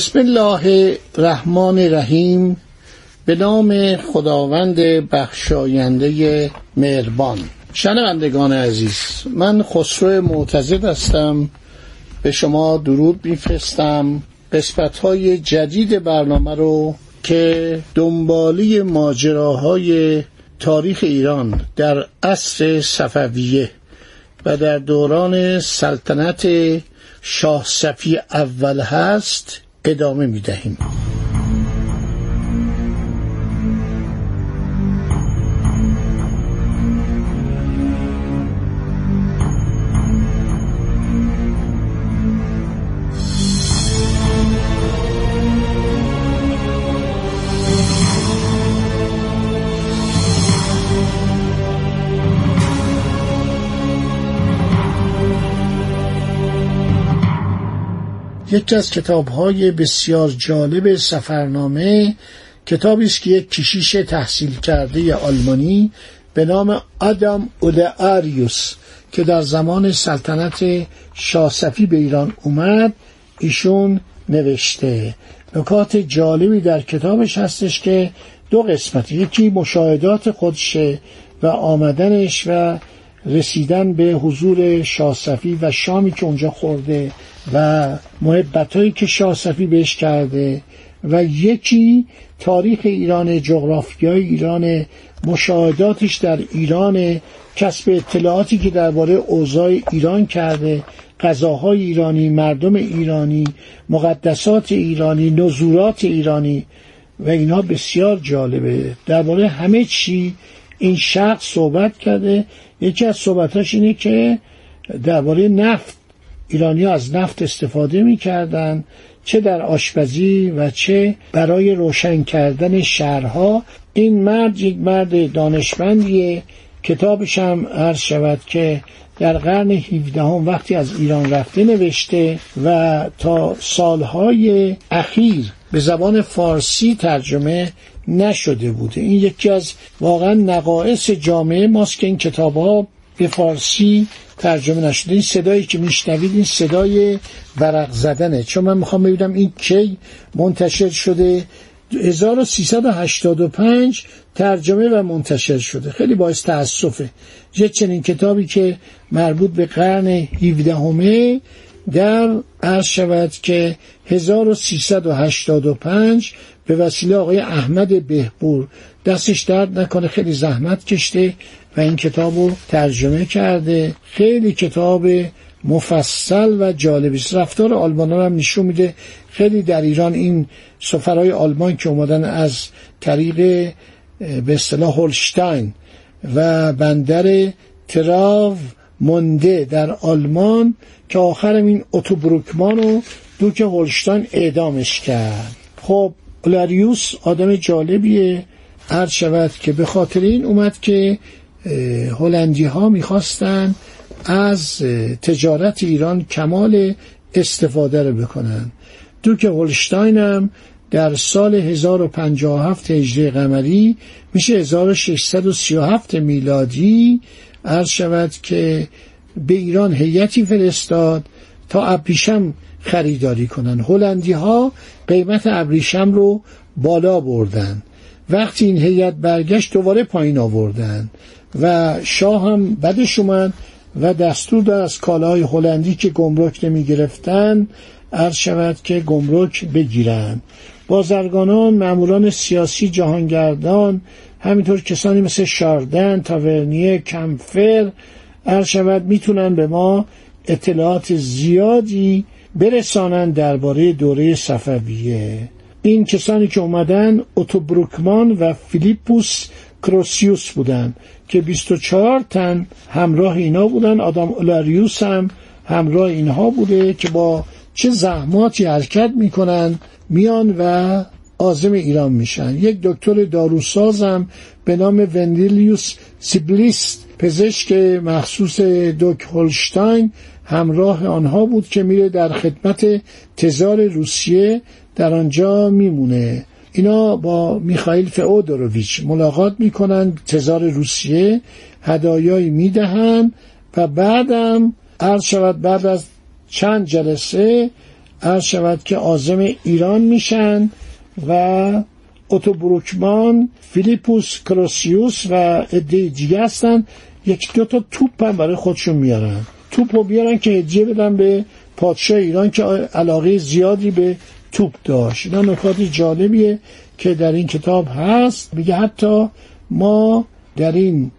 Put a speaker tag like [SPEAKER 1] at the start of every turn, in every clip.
[SPEAKER 1] بسم الله الرحمن الرحیم. به نام خداوند بخشاینده مهربان. شنوندگان عزیز من خسرو معتزد هستم. به شما درود میفرستم. قسمت های جدید برنامه رو که دنبالی ماجراهای تاریخ ایران در عصر صفویه و در دوران سلطنت شاه صفی اول هست. ادامه می دهیم. یکی از کتاب های بسیار جالب سفرنامه کتابی است که یک کشیش تحصیل کرده آلمانی به نام آدام اودآریوس که در زمان سلطنت شاهصفی به ایران اومد ایشون نوشته. نکات جالبی در کتابش هستش که دو قسمت یکی مشاهدات خودشه و آمدنش و رسیدن به حضور شاهصفی و شامی که اونجا خورده و محبتهایی که شاهصفی بهش کرده و یکی تاریخ ایران جغرافیای ایران مشاهداتش در ایران کسب اطلاعاتی که درباره اوضاع ایران کرده غذاهای ایرانی مردم ایرانی مقدسات ایرانی نزورات ایرانی و اینا بسیار جالبه. درباره همه چی این شخص صحبت کرده یکی از صحبتاش اینه که درباره نفت ایرانی از نفت استفاده می‌کردن چه در آشپزی و چه برای روشن کردن شهرها. این مرد یک مرد دانشمندیه. کتابش هم عرض شود که در قرن 17 هم وقتی از ایران رفته نوشته و تا سالهای اخیر به زبان فارسی ترجمه نشده بوده. این یکی از واقعا نقایص جامعه ماست که این کتاب ها به فارسی ترجمه نشده. این صدایی که میشنوید این صدای ورق زدنه. چون من می‌خوام ببینم این کی منتشر شده. 1385 ترجمه و منتشر شده. خیلی باعث تاسفه یه چنین کتابی که مربوط به قرن 17 همه در عرض شود که 1385 به وسیله آقای احمد بهبور دستش درد نکنه خیلی زحمت کشته و این کتاب رو ترجمه کرده. خیلی کتاب مفصل و جالبی است. رفتار آلمان هم نشون میده. خیلی در ایران این سفرهای آلمان که اومدن از طریق به اصطلاح هولشتاین و بندر تراو مونده در آلمان که آخرم این اتوبروکمان رو دوک هولشتاین اعدامش کرد. خب اولاریوس آدم جالبیه. عرض شود که به خاطر این اومد که هلندی ها می‌خواستن از تجارت ایران کمال استفاده رو بکنن. دوک هولشتاین هم در سال 1057 هجری قمری میشه 1637 میلادی عرض شود که به ایران هیئتی فرستاد تا ابریشم خریداری کنن. هلندی ها قیمت ابریشم رو بالا بردن. وقتی این هیئت برگشت دوباره پایین آوردن و شاه هم بدش اومد و دستور داد از کالاهای هلندی که گمرک نمی گرفتن عرض شود که گمرک بگیرن. بازرگانان معمولان سیاسی جهانگردان همینطور کسانی مثل شاردن تاورنیه کمفر عرض شود می‌تونن به ما اطلاعات زیادی برسانند درباره دوره صفویه. این کسانی که اومدن اوتوبروکمان و فیلیپوس کروسیوس بودن که 24 تن همراه اینا بودن آدم اولاریوس هم همراه اینها بوده که با چه زحماتی حرکت می‌کنن میان و آزم ایران میشن. یک دکتر داروسازم به نام وندیلیوس سیبلیست پزشک مخصوص دوک هولشتاین همراه آنها بود که میره در خدمت تزار روسیه در آنجا میمونه. اینا با میخائیل فئودوروویچ ملاقات می‌کنن تزار روسیه هدایایی می‌دهن و بعدم عرض شود بعد از چند جلسه عرض شود که آزم ایران میشن و اوتو بروکمان فیلیپوس کروسیوس و عده دیگه هستن. یک دو تا توپ هم برای خودشون میارن. توپ رو بیارن که هدیه بدن به پادشاه ایران که علاقه زیادی به توپ داشت. اینا نکات جالبیه که در این کتاب هست. میگه حتی ما در این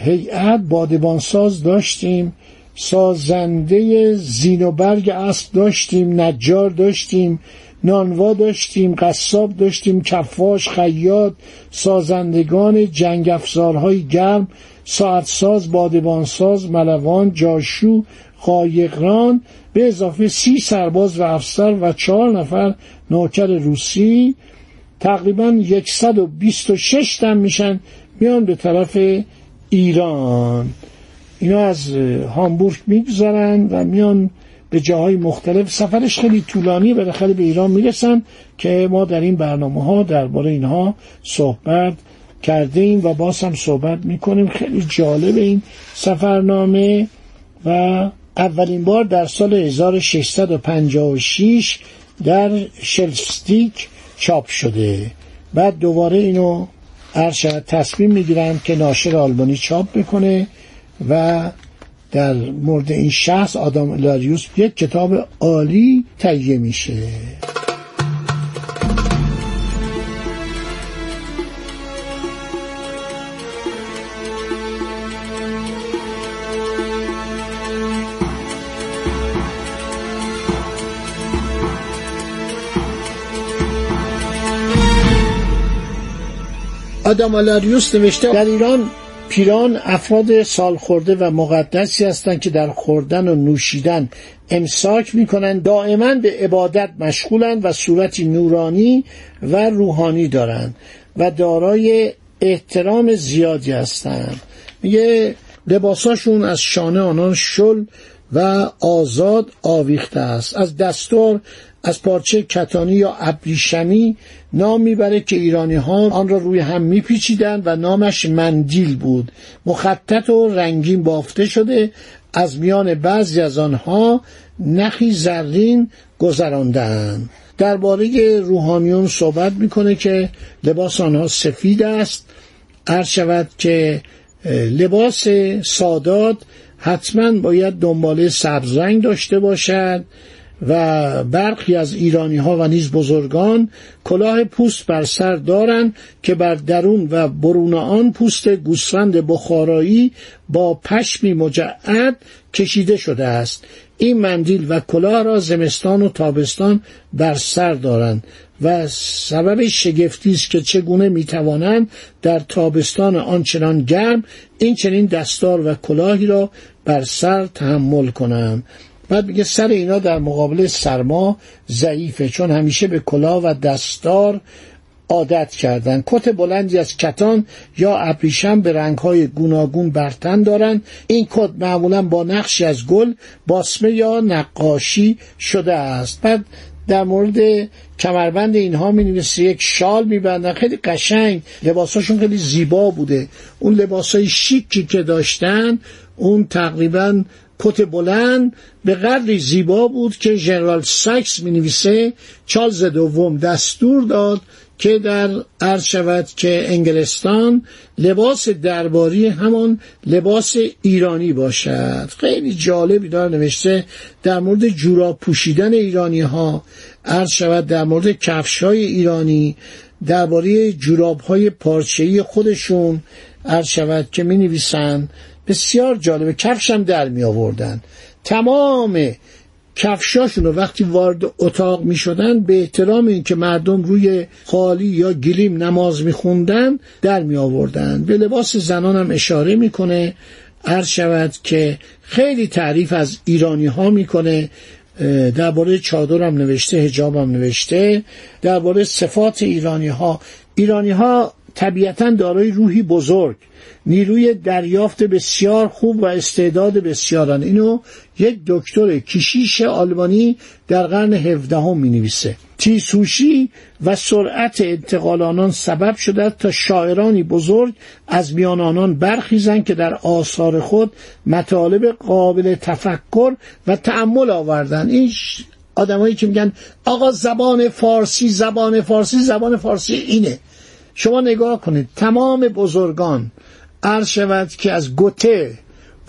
[SPEAKER 1] هیئت بادبانساز داشتیم سازنده زین و برگ اسب داشتیم نجار داشتیم نانوا داشتیم قصاب داشتیم کفاش خیاط سازندگان جنگ افزارهای گرم ساعتساز بادبانساز ملوان جاشو قایقران به اضافه سی سرباز و افسر و چهار نفر نوکر روسی. تقریبا 126 تن میشن میان به طرف ایران. اینا از هامبورگ میگذرن و میان به جاهای مختلف. سفرش خیلی طولانی بالاخره به ایران می‌رسن که ما در این برنامه ها درباره اینها صحبت کرده ایم و باز هم صحبت می‌کنیم. خیلی جالب این سفرنامه و اولین بار در سال 1656 در شلفستیک چاپ شده. بعد دوباره اینو ارشد تصمیم می‌گیرن که ناشر آلبانی چاپ می‌کنه و در مورد این شخص آدم لاریوس یک کتاب عالی تهیه میشه. آدم آلاریوس نوشته در ایران پیران افراد سالخورده و مقدسی هستند که در خوردن و نوشیدن امساک می‌کنند. دائما به عبادت مشغولند و صورتی نورانی و روحانی دارند و دارای احترام زیادی هستند. میگه لباساشون از شانه آنان شل و آزاد آویخته است. از دستور از پارچه کتانی یا ابریشمی نام می‌بره که ایرانی ها آن را روی هم میپیچیدند و نامش مندیل بود. مخطط و رنگین بافته شده. از میان بعضی از آنها نخی زرین گذراندند درباره روحانیون صحبت می‌کنه که لباس آنها سفید است. هر شود که لباس سادات حتما باید دنباله سبزرنگ داشته باشد و برخی از ایرانی ها و نیز بزرگان کلاه پوست بر سر دارند که بر درون و برون آن پوست گوسفند بخارایی با پشمی مجعد کشیده شده است. این مندیل و کلاه را زمستان و تابستان بر سر دارند. و سبب شگفتی است که چگونه می‌توانند در تابستان آنچنان گرم این چنین دستار و کلاهی را بر سر تحمل کنند. بعد میگه سر اینا در مقابل سرما ضعیفه چون همیشه به کلاه و دستار عادت کردن کت بلندی از کتان یا ابریشم به رنگهای گوناگون برتن دارند. این کت معمولا با نقشی از گل باسمه یا نقاشی شده است. بعد در مورد کمربند اینها می نویسه یک شال میبندن خیلی قشنگ. لباساشون خیلی زیبا بوده. اون لباسای شیکی که داشتن اون تقریبا کت بلند به قدری زیبا بود که ژنرال ساکس می نویسه چارلز دوم دستور داد که در عرض شود که انگلستان لباس درباری همان لباس ایرانی باشد. خیلی جالبی داره نوشته در مورد جوراب پوشیدن ایرانی ها عرض شود در مورد کفش های ایرانی درباره جوراب های پارچه‌ای خودشون عرض شود که می نویسند بسیار جالبه کفشم در می آوردن تمام کفشاشون رو وقتی وارد اتاق می شدن به احترام اینکه مردم روی خالی یا گلیم نماز می خوندن در می آوردن به لباس زنان هم اشاره می‌کنه. عرض شود که خیلی تعریف از ایرانی ها می‌کنه. درباره چادرم نوشته هجابم نوشته. درباره صفات ایرانی ها ایرانی ها طبیعتا دارای روحی بزرگ. نیروی دریافت بسیار خوب و استعداد بسیارن اینو یک دکتر کشیش آلمانی در قرن هفدهم می نویسه تیسوشی و سرعت انتقال آنان سبب شده تا شاعرانی بزرگ از میان آنان برخیزند که در آثار خود مطالب قابل تفکر و تعمل آوردن این آدمایی که میگن آقا زبان فارسی زبان فارسی زبان فارسی اینه. شما نگاه کنید تمام بزرگان عرض شود که از گوته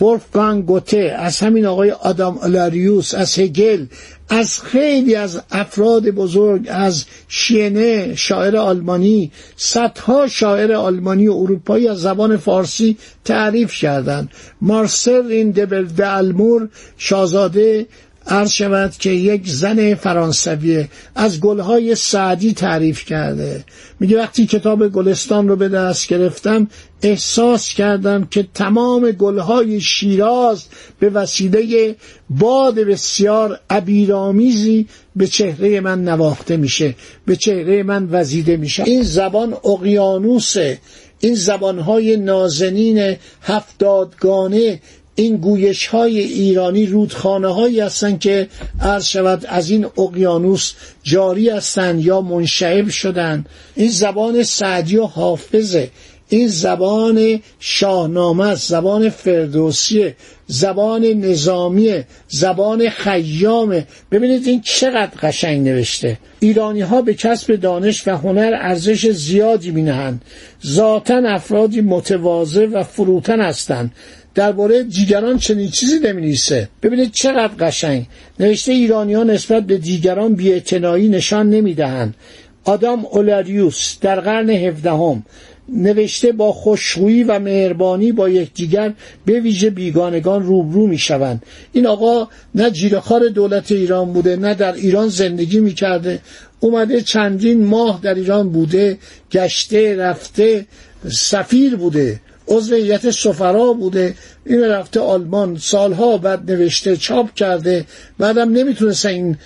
[SPEAKER 1] ولفگان گوته از همین آقای آدام الاریوس از هگل از خیلی از افراد بزرگ از شینه شاعر آلمانی صدها شاعر آلمانی و اروپایی از زبان فارسی تعریف کردند. مارسل این دبل المور شاهزاده عرض شود که یک زن فرانسویه از گلهای سعدی تعریف کرده. میگه وقتی کتاب گلستان رو به دست گرفتم احساس کردم که تمام گلهای شیراز به وسیله باد بسیار عبیرآمیزی به چهره من نواخته میشه به چهره من وزیده میشه. این زبان اقیانوسه. این زبانهای نازنین هفتادگانه این گویش های ایرانی رودخانه هایی هستند که عرض شود از این اقیانوس جاری هستند یا منشعب شدن این زبان سعدی و حافظه. این زبان شاهنامه است زبان فردوسیه زبان نظامیه زبان خیامه. ببینید این چقدر قشنگ نوشته. ایرانی ها به کسب دانش و هنر ارزش زیادی می نهند ذاتا افرادی متواضع و فروتن هستند. درباره دیگران چنین چیزی نمی‌نویسه. ببینید چقدر قشنگ. نوشته ایرانیان نسبت به دیگران بی‌اعتنایی نشان نمی‌دهند. آدام اولاریوس در قرن هفدهم نوشته با خوشخویی و مهربانی با یکدیگر به ویژه بیگانگان روبرو می‌شوند. این آقا نه جیرخار دولت ایران بوده نه در ایران زندگی می‌کرده. اومده چندین ماه در ایران بوده گشته رفته سفیر بوده. عضو هیئت سفرا بوده. این رفته آلمان. سالها بعد نوشته چاپ کرده. بعدم نمی‌تونستن این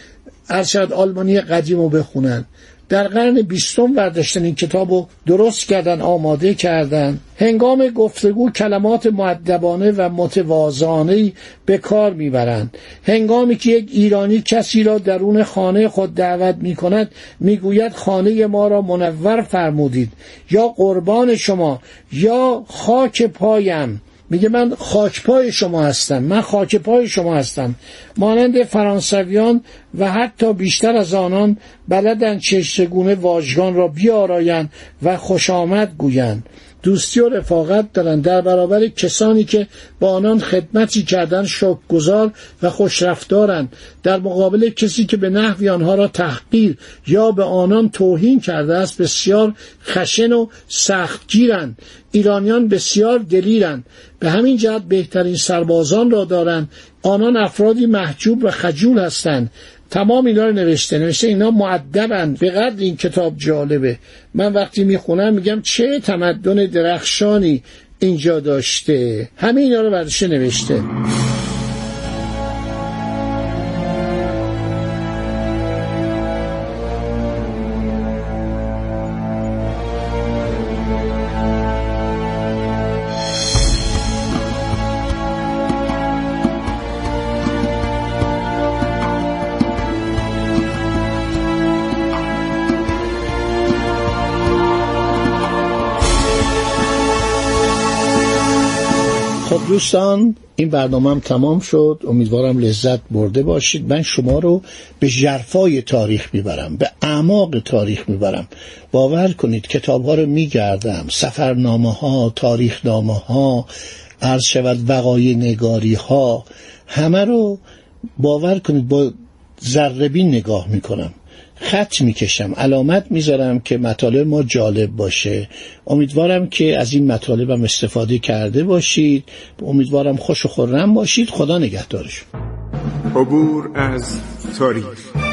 [SPEAKER 1] ارشد آلمانی قدیم رو بخونن. در قرن بیستم برداشتن این کتاب رو درست کردن آماده کردن. هنگام گفتگو کلمات معدبانه و متوازانه به کار می‌برند. هنگامی که یک ایرانی کسی را درون خانه خود دعوت می کند می‌گوید خانه ما را منور فرمودید. یا قربان شما یا خاک پایم. میگه من خاکپای شما هستم من خاکپای شما هستم. مانند فرانسویان و حتی بیشتر از آنان بلدن چشتگونه واژگان را بیارایند و خوش آمد گویند. دوستی و رفاقت دارند در برابر کسانی که با آنان خدمتی کردن گذار و خوشرفتارند در مقابل کسی که به نحوی آنها را تحقیر یا به آنان توهین کرده است بسیار خشن و سختگیرند ایرانیان بسیار دلیرند به همین جهت بهترین سربازان را دارند آنان افرادی محجوب و خجول هستند. تمام اینا رو نوشته. نوشته اینا معدبند به قدر این کتاب جالبه. من وقتی می‌خونم میگم چه تمدن درخشانی اینجا داشته. همه اینا رو برداشته نوشته. دوستان این برنامه هم تمام شد. امیدوارم لذت برده باشید. من شما رو به جرفای تاریخ می‌برم به اعماق تاریخ می‌برم. باور کنید کتاب ها رو میگردم سفرنامه ها تاریخ نامه ها عرض شود وقای نگاری ها همه رو باور کنید با ذربین نگاه می‌کنم. خط می‌کشم علامت می‌ذارم که مطالب ما جالب باشه. امیدوارم که از این مطالبم استفاده کرده باشید. امیدوارم خوش و خورم باشید. خدا نگهدارشون
[SPEAKER 2] عبور از تاریخ.